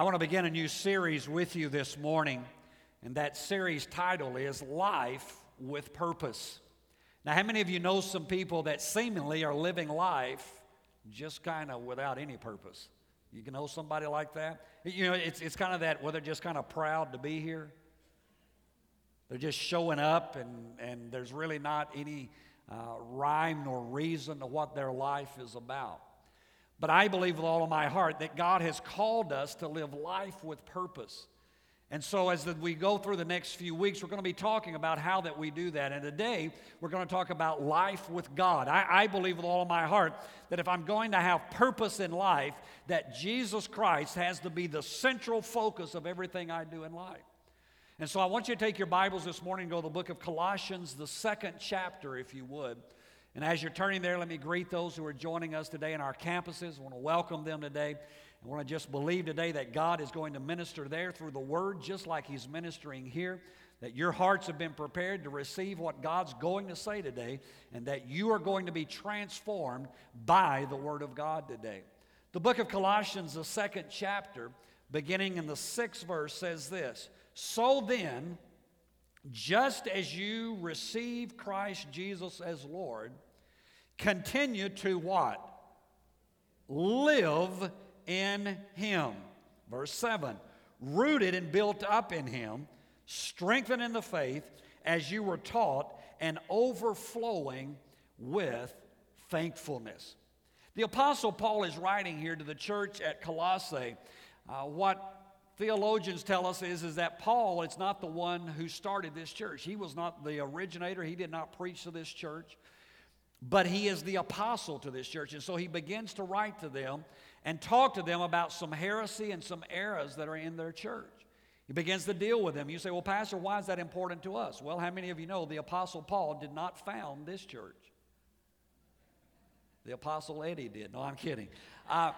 I want to begin a new series with you this morning, and that series title is Life with Purpose. Now, how many of you know some people that seemingly are living life just kind of without any purpose? You can know somebody like that? You know, it's, it's kind of that where they're just kind of proud to be here. They're just showing up, and, and there's really not any uh, rhyme nor reason to what their life is about. But I believe with all of my heart that God has called us to live life with purpose. And so, as we go through the next few weeks, we're going to be talking about how that we do that. And today, we're going to talk about life with God. I, I, believe with all of my heart that if I'm going to have purpose in life, that Jesus Christ has to be the central focus of everything I do in life. And so, I want you to take your Bibles this morning and go to the book of Colossians, the second chapter, if you would. And as you're turning there, let me greet those who are joining us today in our campuses. I want to welcome them today. I want to just believe today that God is going to minister there through the Word, just like He's ministering here. That your hearts have been prepared to receive what God's going to say today, and that you are going to be transformed by the Word of God today. The book of Colossians, the second chapter, beginning in the sixth verse, says this So then, just as you receive Christ Jesus as Lord, continue to what? Live in Him. Verse 7 rooted and built up in Him, strengthened in the faith as you were taught, and overflowing with thankfulness. The Apostle Paul is writing here to the church at Colossae uh, what theologians tell us is, is that Paul is not the one who started this church. He was not the originator, he did not preach to this church, but he is the apostle to this church. And so he begins to write to them and talk to them about some heresy and some errors that are in their church. He begins to deal with them. You say, Well, Pastor, why is that important to us? Well, how many of you know the Apostle Paul did not found this church? The Apostle Eddie did. No, I'm kidding. Uh,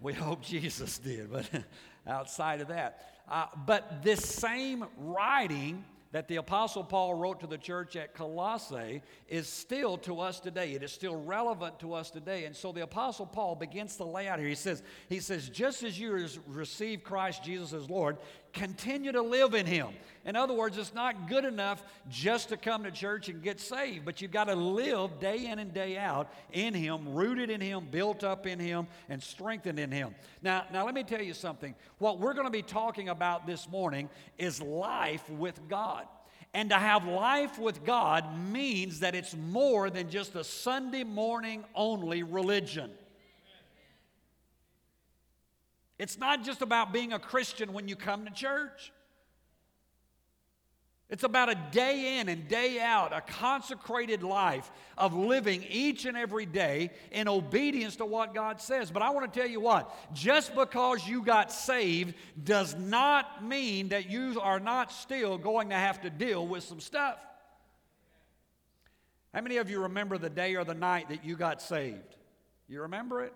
we hope Jesus did, but outside of that. Uh, but this same writing that the Apostle Paul wrote to the church at Colossae is still to us today. It is still relevant to us today. And so the Apostle Paul begins to lay out here. He says, he says just as you received Christ Jesus as Lord, continue to live in Him. In other words, it's not good enough just to come to church and get saved, but you've got to live day in and day out in Him, rooted in Him, built up in Him, and strengthened in Him. Now, now let me tell you something. What we're going to be talking about this morning is life with God. And to have life with God means that it's more than just a Sunday morning only religion. It's not just about being a Christian when you come to church. It's about a day in and day out, a consecrated life of living each and every day in obedience to what God says. But I want to tell you what, just because you got saved does not mean that you are not still going to have to deal with some stuff. How many of you remember the day or the night that you got saved? You remember it?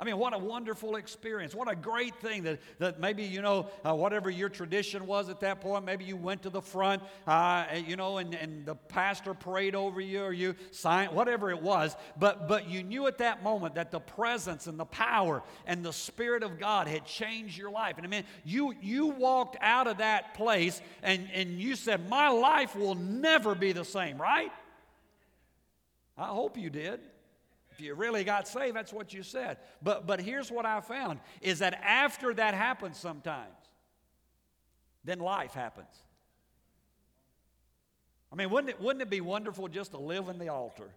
I mean, what a wonderful experience. What a great thing that, that maybe, you know, uh, whatever your tradition was at that point, maybe you went to the front, uh, you know, and, and the pastor prayed over you or you signed, whatever it was. But, but you knew at that moment that the presence and the power and the Spirit of God had changed your life. And I mean, you, you walked out of that place and, and you said, My life will never be the same, right? I hope you did. You really got saved, that's what you said. But, but here's what I found is that after that happens sometimes, then life happens. I mean, wouldn't it, wouldn't it be wonderful just to live in the altar?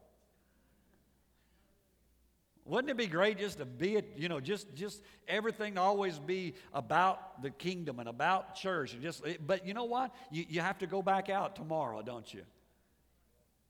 Wouldn't it be great just to be it, you know, just just everything to always be about the kingdom and about church and just but you know what? You, you have to go back out tomorrow, don't you?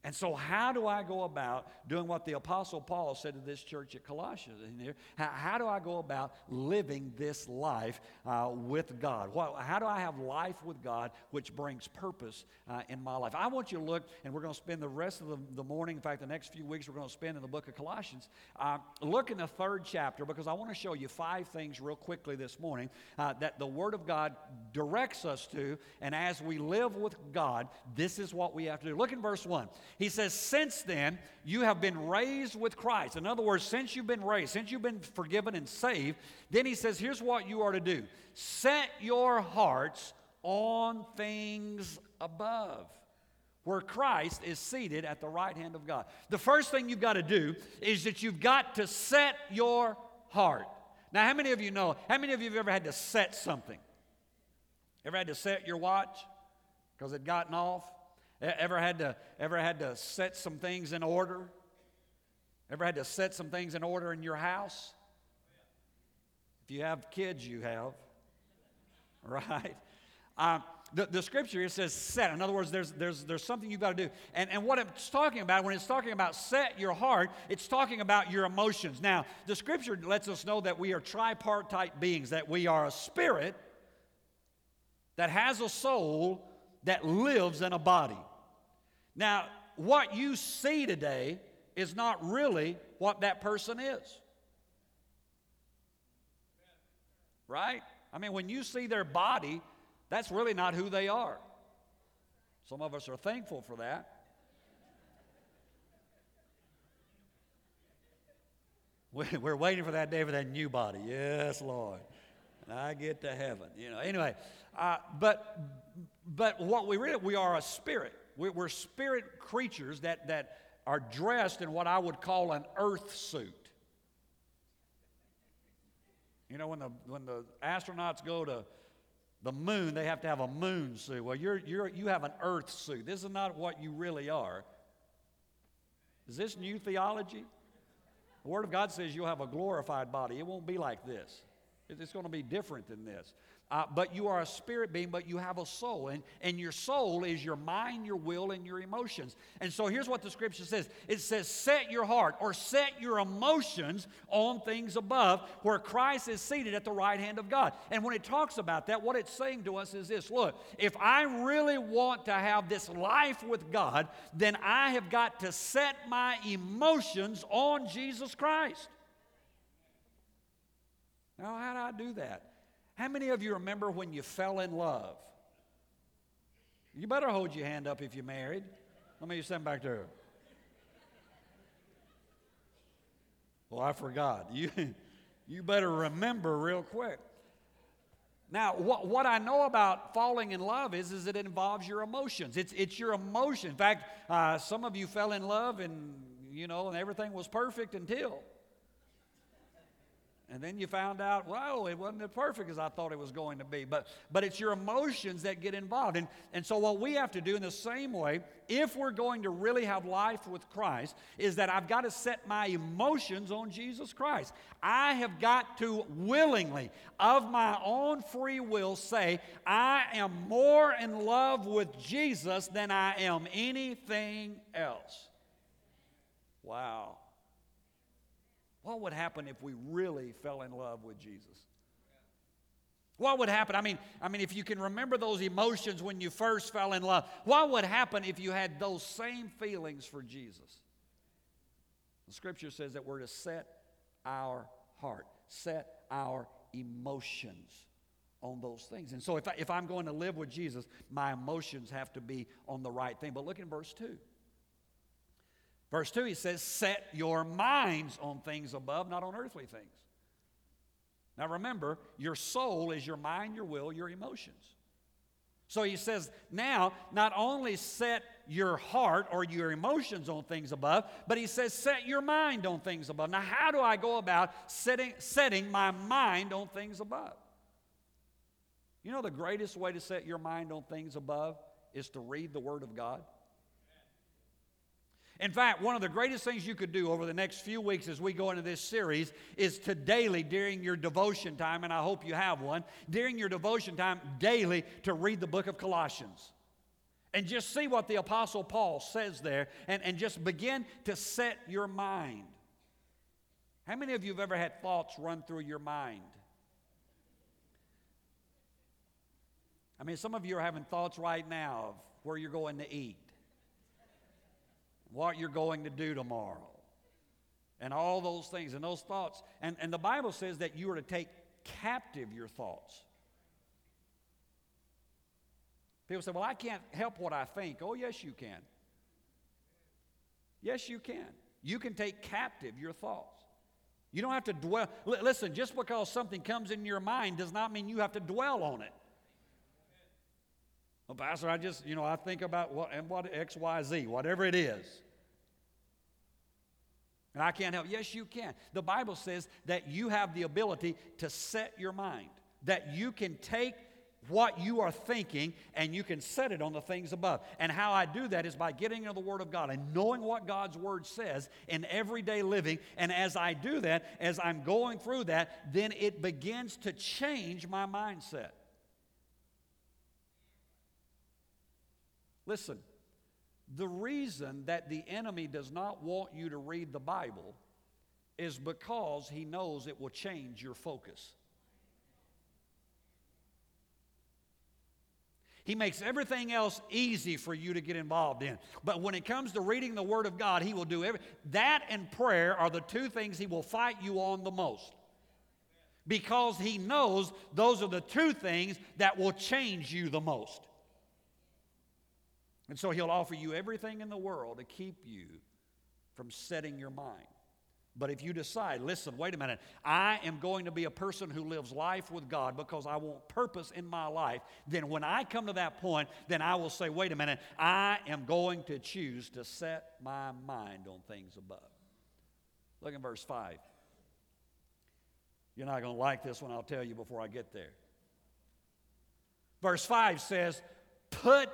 And so, how do I go about doing what the Apostle Paul said to this church at Colossians? in How, how do I go about living this life uh, with God? how do I have life with God which brings purpose uh, in my life? I want you to look, and we're going to spend the rest of the, the, morning, in fact, the next few weeks, we're going to spend in the book of Colossians. Uh, look in the third chapter because I want to show you five things real quickly this morning uh, that the Word of God directs us to. And as we live with God, this is what we have to do. Look in verse 1. He says, Since then, you have been raised with Christ. In other words, since you've been raised, since you've been forgiven and saved, then he says, Here's what you are to do set your hearts on things above where Christ is seated at the right hand of God. The first thing you've got to do is that you've got to set your heart. Now, how many of you know, how many of you have ever had to set something? Ever had to set your watch because it gotten off? Ever had to ever had to set some things in order? Ever had to set some things in order in your house? If you have kids, you have, right? Um, the, the scripture it says set. In other words, there's, there's, there's something you've got to do. And, and what it's talking about, when it's talking about set your heart, it's talking about your emotions. Now, the scripture lets us know that we are tripartite beings, that we are a spirit that has a soul that lives in a body. Now, what you see today is not really what that person is. Right? I mean, when you see their body, that's really not who they are. Some of us are thankful for that. We're waiting for that day for that new body. Yes, Lord. And I get to heaven. You know. Anyway, uh, but but what we really we are a spirit. We're, spirit creatures that, that are dressed in what I would call an earth suit. You know, when the, when the astronauts go to the moon, they have to have a moon suit. Well, you're, you're, you have an earth suit. This is not what you really are. Is this new theology? The Word of God says you'll have a glorified body. It won't be like this, it's going to be different than this. Uh, but you are a spirit being, but you have a soul. And, and your soul is your mind, your will, and your emotions. And so here's what the scripture says it says, set your heart or set your emotions on things above where Christ is seated at the right hand of God. And when it talks about that, what it's saying to us is this look, if I really want to have this life with God, then I have got to set my emotions on Jesus Christ. Now, how do I do that? How many of you remember when you fell in love? You better hold your hand up if you're married. Let me stand back there. Well, I forgot. You, you better remember real quick. Now, what, what I know about falling in love is, is it involves your emotions. It's, it's your emotion. In fact, uh, some of you fell in love and, you know, and everything was perfect until. And then you found out, well, it wasn't as perfect as I thought it was going to be. But, but it's your emotions that get involved. And, and so, what we have to do in the same way, if we're going to really have life with Christ, is that I've got to set my emotions on Jesus Christ. I have got to willingly, of my own free will, say, I am more in love with Jesus than I am anything else. Wow. What would happen if we really fell in love with Jesus? What would happen? I mean, I mean, if you can remember those emotions when you first fell in love, what would happen if you had those same feelings for Jesus? The scripture says that we're to set our heart, set our emotions on those things. And so if, I, if I'm going to live with Jesus, my emotions have to be on the right thing. But look in verse 2. Verse 2, he says, Set your minds on things above, not on earthly things. Now remember, your soul is your mind, your will, your emotions. So he says, now, not only set your heart or your emotions on things above, but he says, set your mind on things above. Now, how do I go about setting, setting my mind on things above? You know, the greatest way to set your mind on things above is to read the Word of God. In fact, one of the greatest things you could do over the next few weeks as we go into this series is to daily, during your devotion time, and I hope you have one, during your devotion time, daily to read the book of Colossians. And just see what the Apostle Paul says there and, and just begin to set your mind. How many of you have ever had thoughts run through your mind? I mean, some of you are having thoughts right now of where you're going to eat what you're going to do tomorrow, and all those things and those thoughts. And, and the Bible says that you are to take captive your thoughts. People say, Well, I can't help what I think. Oh, yes, you can. Yes, you can. You can take captive your thoughts. You don't have to dwell. L- listen, just because something comes in your mind does not mean you have to dwell on it. Well, Pastor, I just, you know, I think about what and what X, Y, Z, whatever it is. And I can't help. Yes, you can. The Bible says that you have the ability to set your mind, that you can take what you are thinking and you can set it on the things above. And how I do that is by getting into the Word of God and knowing what God's Word says in everyday living. And as I do that, as I'm going through that, then it begins to change my mindset. Listen, the reason that the enemy does not want you to read the Bible is because he knows it will change your focus. He makes everything else easy for you to get involved in. But when it comes to reading the Word of God, He will do every that and prayer are the two things He will fight you on the most. Because He knows those are the two things that will change you the most. And so He'll offer you everything in the world to keep you from setting your mind. But if you decide, listen, wait a minute, I am going to be a person who lives life with God because I want purpose in my life, then when I come to that point, then I will say, wait a minute, I am going to choose to set my mind on things above. Look in verse 5. You're not going to like this one, I'll tell you before I get there. Verse 5 says, Put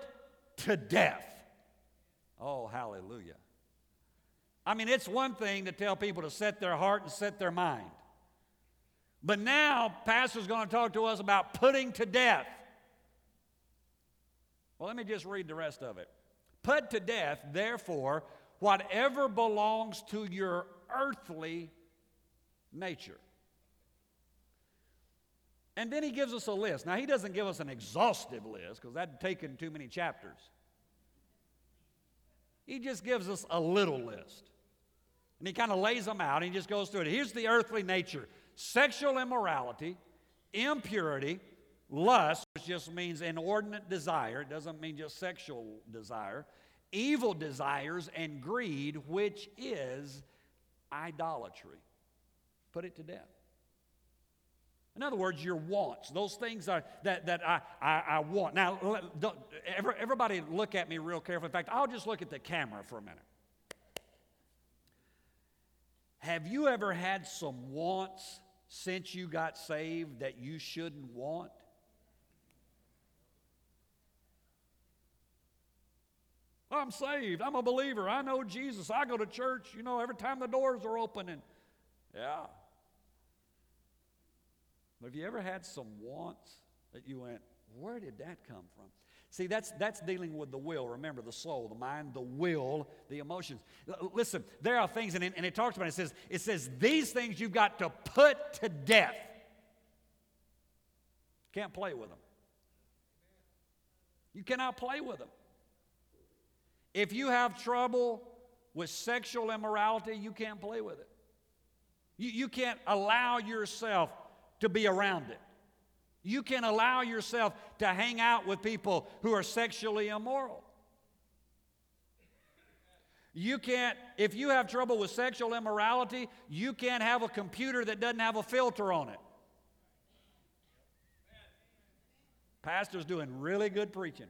to death. Oh, hallelujah. I mean, it's one thing to tell people to set their heart and set their mind. But now, Pastor's going to talk to us about putting to death. Well, let me just read the rest of it. Put to death, therefore, whatever belongs to your earthly nature. And then he gives us a list. Now, he doesn't give us an exhaustive list because that'd taken too many chapters. He just gives us a little list. And he kind of lays them out and he just goes through it. Here's the earthly nature sexual immorality, impurity, lust, which just means inordinate desire, it doesn't mean just sexual desire, evil desires, and greed, which is idolatry. Put it to death. In other words, your wants, those things are, that, that I, I, I want. Now, everybody look at me real carefully. In fact, I'll just look at the camera for a minute. Have you ever had some wants since you got saved that you shouldn't want? I'm saved. I'm a believer. I know Jesus. I go to church, you know, every time the doors are open. Yeah. But have you ever had some wants that you went, where did that come from? See, that's, that's dealing with the will. Remember, the soul, the mind, the will, the emotions. L- listen, there are things, and it, and it talks about it, it says, it says, these things you've got to put to death. Can't play with them. You cannot play with them. If you have trouble with sexual immorality, you can't play with it. You, you can't allow yourself to be around it. You can allow yourself to hang out with people who are sexually immoral. You can't, if you have trouble with sexual immorality, you can't have a computer that doesn't have a filter on it. Pastor's doing really good preaching.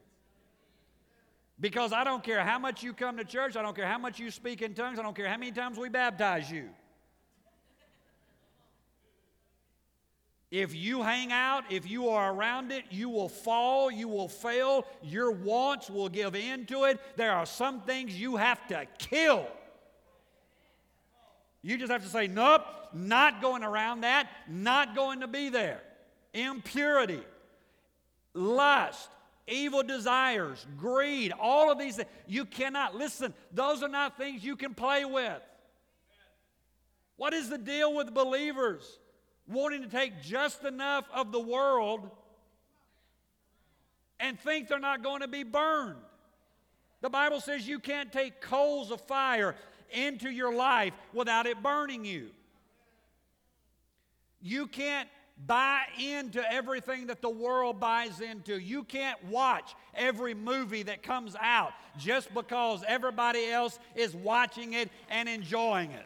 Because I don't care how much you come to church, I don't care how much you speak in tongues, I don't care how many times we baptize you. If you hang out, if you are around it, you will fall, you will fail, your wants will give in to it. There are some things you have to kill. You just have to say, nope, not going around that, not going to be there. Impurity, lust, evil desires, greed, all of these things. You cannot, listen, those are not things you can play with. What is the deal with believers? Wanting to take just enough of the world and think they're not going to be burned. The Bible says you can't take coals of fire into your life without it burning you. You can't buy into everything that the world buys into. You can't watch every movie that comes out just because everybody else is watching it and enjoying it.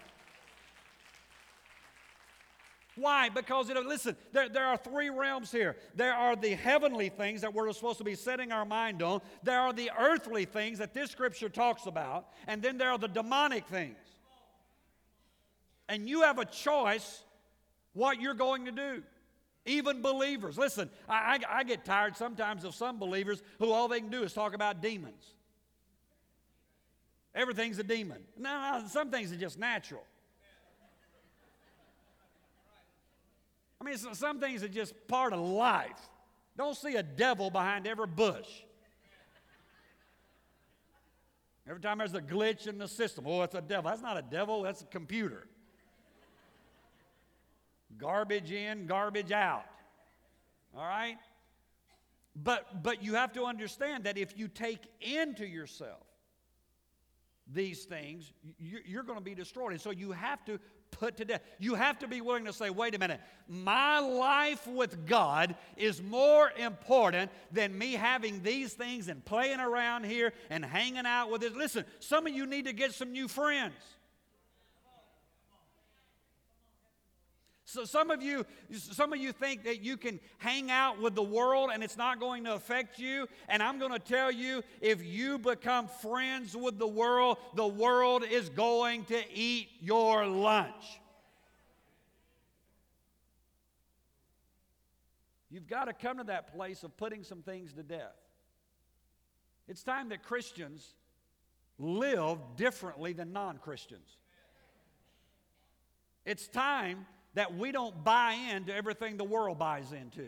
Why? Because, you know, listen, there, there are three realms here. There are the heavenly things that we're supposed to be setting our mind on, there are the earthly things that this scripture talks about, and then there are the demonic things. And you have a choice what you're going to do. Even believers. Listen, I, I, I get tired sometimes of some believers who all they can do is talk about demons. Everything's a demon. No, no, some things are just natural. Mean, some things are just part of life. Don't see a devil behind every bush. Every time there's a glitch in the system, oh, it's a devil. That's not a devil, that's a computer. Garbage in, garbage out. All right? But, but you have to understand that if you take into yourself these things, you're going to be destroyed. And so you have to put to death. You have to be willing to say, wait a minute, my life with God is more important than me having these things and playing around here and hanging out with it. Listen, some of you need to get some new friends. So some of you, some of you think that you can hang out with the world and it's not going to affect you. And I'm going to tell you, if you become friends with the world, the world is going to eat your lunch. You've got to come to that place of putting some things to death. It's time that Christians live differently than non Christians. It's time that we don't buy into everything the world buys into.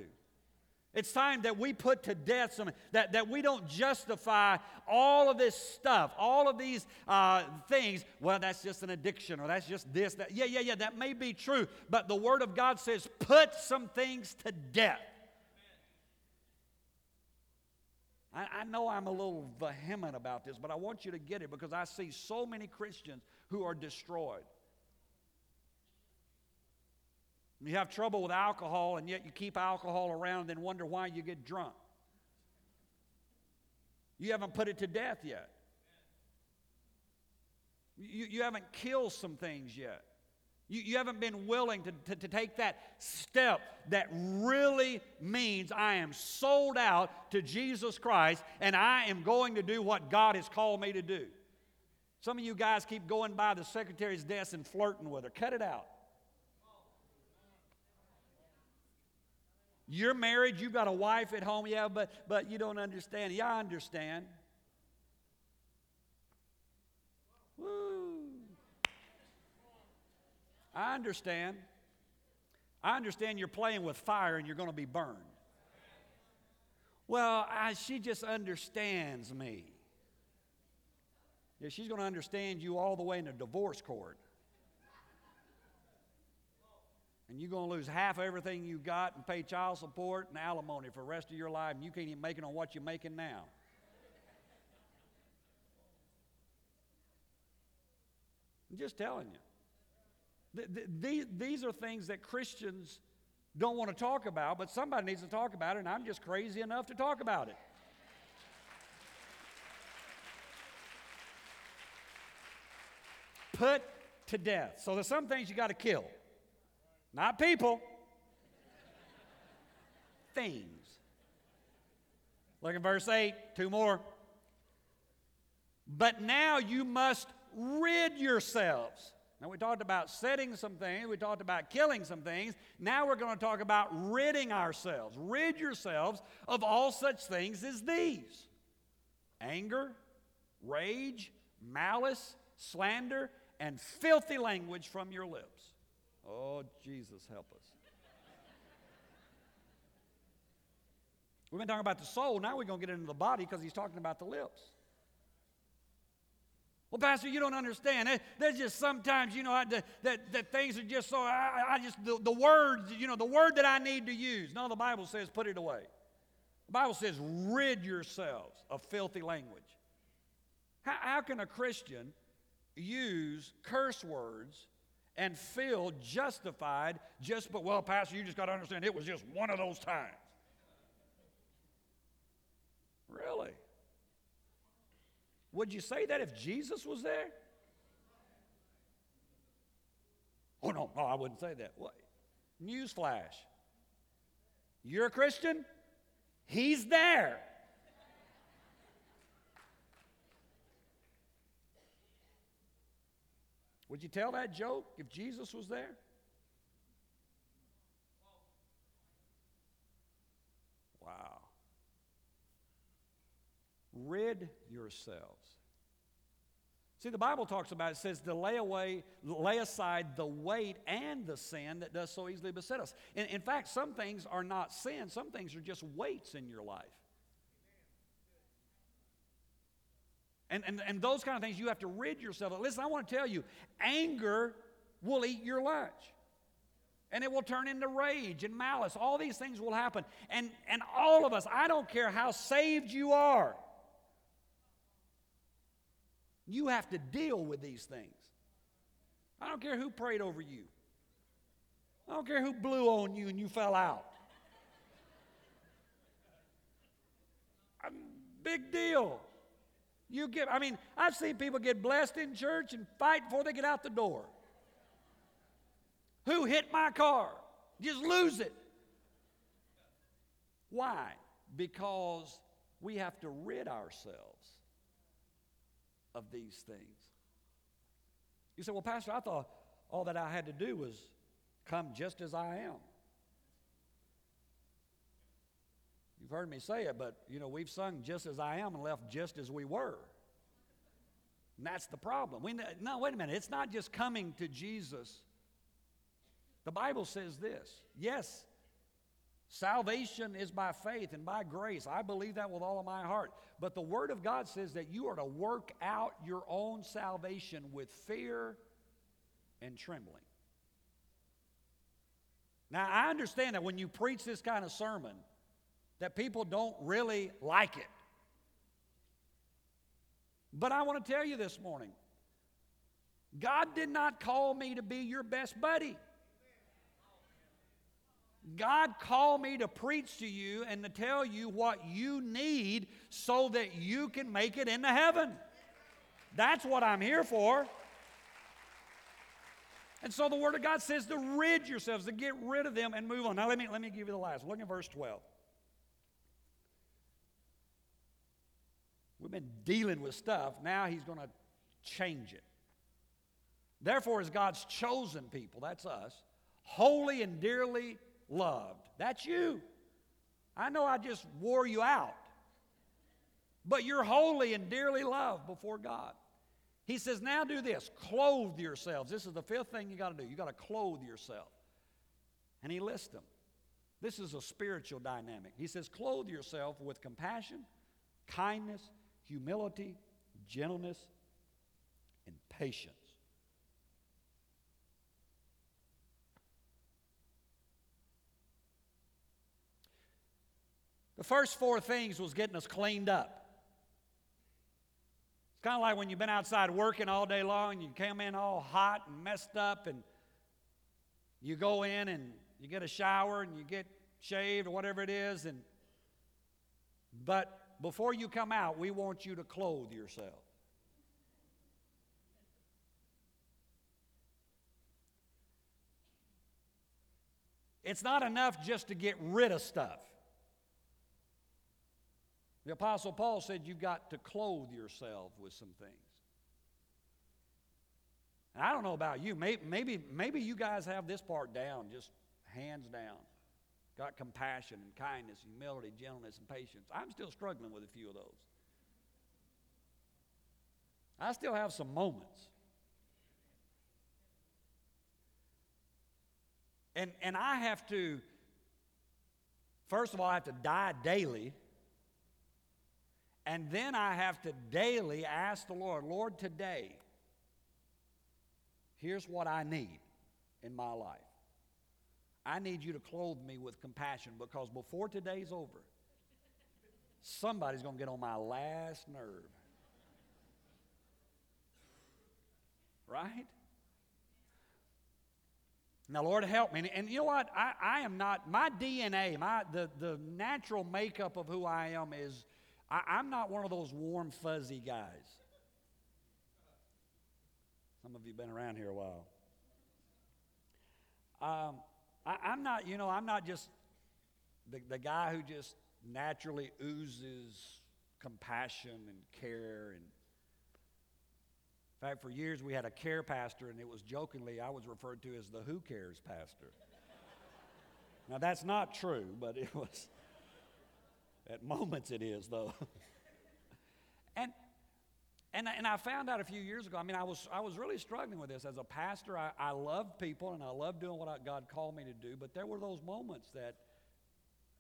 It's time that we put to death some, that, that we don't justify all of this stuff, all of these uh, things. Well, that's just an addiction or that's just this, that. Yeah, yeah, yeah, that may be true. But the Word of God says put some things to death. I, I know I'm a little vehement about this, but I want you to get it because I see so many Christians who are destroyed. You have trouble with alcohol, and yet you keep alcohol around and then wonder why you get drunk. You haven't put it to death yet. You, you haven't killed some things yet. You, you haven't been willing to, to, to take that step that really means I am sold out to Jesus Christ and I am going to do what God has called me to do. Some of you guys keep going by the secretary's desk and flirting with her. Cut it out. You're married, you've got a wife at home, yeah, but, but you don't understand. Yeah, I understand. Woo. I understand. I understand you're playing with fire and you're going to be burned. Well, I, she just understands me. Yeah, she's going to understand you all the way in the divorce court and you're going to lose half everything you got and pay child support and alimony for the rest of your life, and you can't even make it on what you're making now. I'm just telling you. These, these are things that Christians don't want to talk about, but somebody needs to talk about it, and I'm just crazy enough to talk about it. Put to death. So there's some things you got to kill. Not people, things. Look at verse 8, two more. But now you must rid yourselves. Now, we talked about setting some things, we talked about killing some things. Now we're going to talk about ridding ourselves. Rid yourselves of all such things as these anger, rage, malice, slander, and filthy language from your lips. Oh, Jesus, help us. We've been talking about the soul. Now we're going to get into the body because he's talking about the lips. Well, Pastor, you don't understand. There's just sometimes, you know, I, that, that things are just so, I, I just, the, the words, you know, the word that I need to use. No, the Bible says put it away. The Bible says rid yourselves of filthy language. How, how can a Christian use curse words and feel justified just but well pastor you just got to understand it was just one of those times. Really? Would you say that if jesus was there? Oh no no i wouldn't say that. What? Newsflash. You're a christian? He's there Would you tell that joke if Jesus was there? Wow. Rid yourselves. See, the Bible talks about it says to lay away, lay aside the weight and the sin that does so easily beset us. In, in fact, some things are not sin, some things are just weights in your life. And, and, and those kind of things you have to rid yourself of. Listen, I want to tell you, anger will eat your lunch. And it will turn into rage and malice. All these things will happen. And, and all of us, I don't care how saved you are, you have to deal with these things. I don't care who prayed over you. I don't care who blew on you and you fell out. Big deal. You get, I mean, I've seen people get blessed in church and fight before they get out the door. Who hit my car? Just lose it. Why? Because we have to rid ourselves of these things. You say, well, Pastor, I thought all that I had to do was come just as I am. You've heard me say it, but you know, we've sung just as I am and left just as we were. And that's the problem. We, no, wait a minute. It's not just coming to Jesus. The Bible says this yes, salvation is by faith and by grace. I believe that with all of my heart. But the Word of God says that you are to work out your own salvation with fear and trembling. Now, I understand that when you preach this kind of sermon, that people don't really like it. But I want to tell you this morning God did not call me to be your best buddy. God called me to preach to you and to tell you what you need so that you can make it into heaven. That's what I'm here for. And so the Word of God says to rid yourselves, to get rid of them and move on. Now let me, let me give you the last. Look at verse 12. Been dealing with stuff. Now he's going to change it. Therefore, as God's chosen people, that's us, holy and dearly loved. That's you. I know I just wore you out, but you're holy and dearly loved before God. He says, now do this clothe yourselves. This is the fifth thing you got to do. You got to clothe yourself. And he lists them. This is a spiritual dynamic. He says, clothe yourself with compassion, kindness, humility, gentleness, and patience. The first four things was getting us cleaned up. It's kind of like when you've been outside working all day long and you come in all hot and messed up and you go in and you get a shower and you get shaved or whatever it is and but before you come out, we want you to clothe yourself. It's not enough just to get rid of stuff. The Apostle Paul said you've got to clothe yourself with some things. And I don't know about you. Maybe, maybe, maybe you guys have this part down, just hands down. Got compassion and kindness, humility, gentleness, and patience. I'm still struggling with a few of those. I still have some moments. And, and I have to, first of all, I have to die daily. And then I have to daily ask the Lord, Lord, today, here's what I need in my life. I need you to clothe me with compassion because before today's over, somebody's going to get on my last nerve. Right? Now, Lord, help me. And, and you know what? I, I am not, my DNA, my, the, the natural makeup of who I am is, I, I'm not one of those warm, fuzzy guys. Some of you have been around here a while. Um, I, am not, you know, I'm not just the, the guy who just naturally oozes compassion and care. And in fact, for years we had a care pastor, and it was jokingly I was referred to as the Who Cares pastor. now that's not true, but it was. At moments it is though. and and, I found out a few years ago, I mean, I was, I was really struggling with this. As a pastor, I, I love people and I love doing what God called me to do, but there were those moments that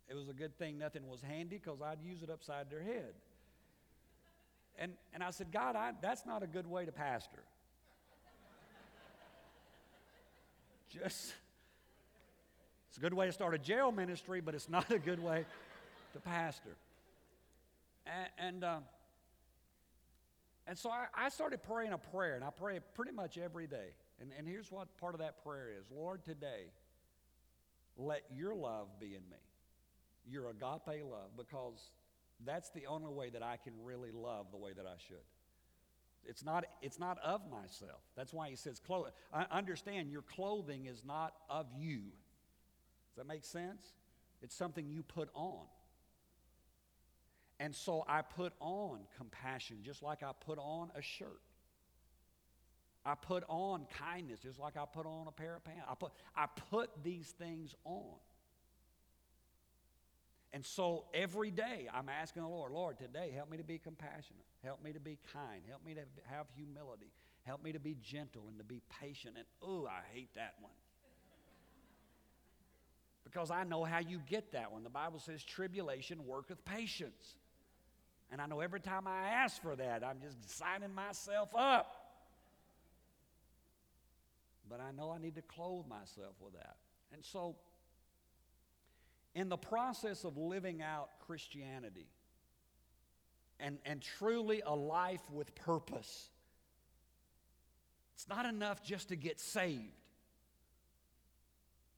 it was a good thing nothing was handy because I'd use it upside their head. And, and I said, God, I, that's not a good way to pastor. Just, it's a good way to start a jail ministry, but it's not a good way to pastor. And, and uh, and so I, I, started praying a prayer, and I pray pretty much every day. And, and here's what part of that prayer is Lord, today, let your love be in me, your agape love, because that's the only way that I can really love the way that I should. It's not, it's not of myself. That's why he says, clothing. I understand your clothing is not of you. Does that make sense? It's something you put on. And so I put on compassion just like I put on a shirt. I put on kindness just like I put on a pair of pants. I put, I put these things on. And so every day I'm asking the Lord, Lord, today help me to be compassionate. Help me to be kind. Help me to have humility. Help me to be gentle and to be patient. And oh, I hate that one. Because I know how you get that one. The Bible says tribulation worketh patience. And I know every time I ask for that, I'm just signing myself up. But I know I need to clothe myself with that. And so, in the process of living out Christianity and, and truly a life with purpose, it's not enough just to get saved.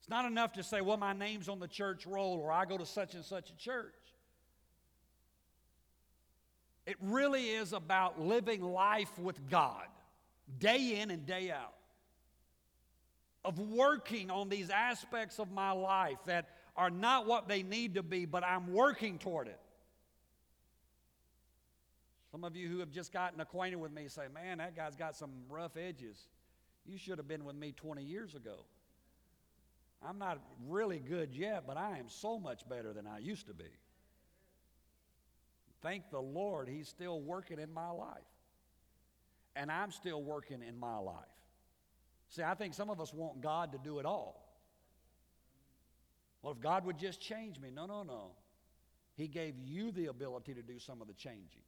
It's not enough to say, well, my name's on the church roll or I go to such and such a church. It really is about living life with God, day in and day out, of working on these aspects of my life that are not what they need to be, but I'm working toward it. Some of you who have just gotten acquainted with me say, Man, that guy's got some rough edges. You should have been with me 20 years ago. I'm not really good yet, but I am so much better than I used to be. Thank the Lord, He's still working in my life. And I'm still working in my life. See, I think some of us want God to do it all. Well, if God would just change me, no, no, no. He gave you the ability to do some of the changing.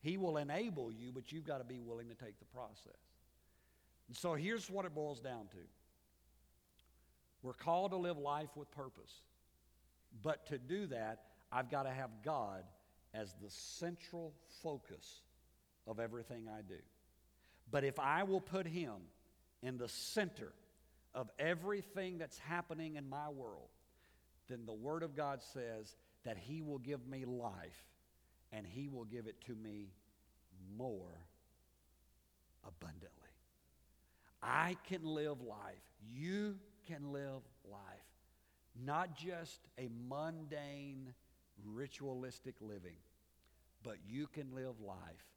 He will enable you, but you've got to be willing to take the process. And so here's what it boils down to we're called to live life with purpose. But to do that, I've got to have God as the central focus of everything I do. But if I will put Him in the center of everything that's happening in my world, then the Word of God says that He will give me life and He will give it to me more abundantly. I can live life. You can live life. Not just a mundane, ritualistic living, but you can live life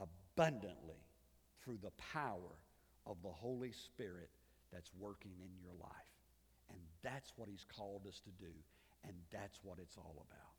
abundantly through the power of the Holy Spirit that's working in your life. And that's what He's called us to do, and that's what it's all about.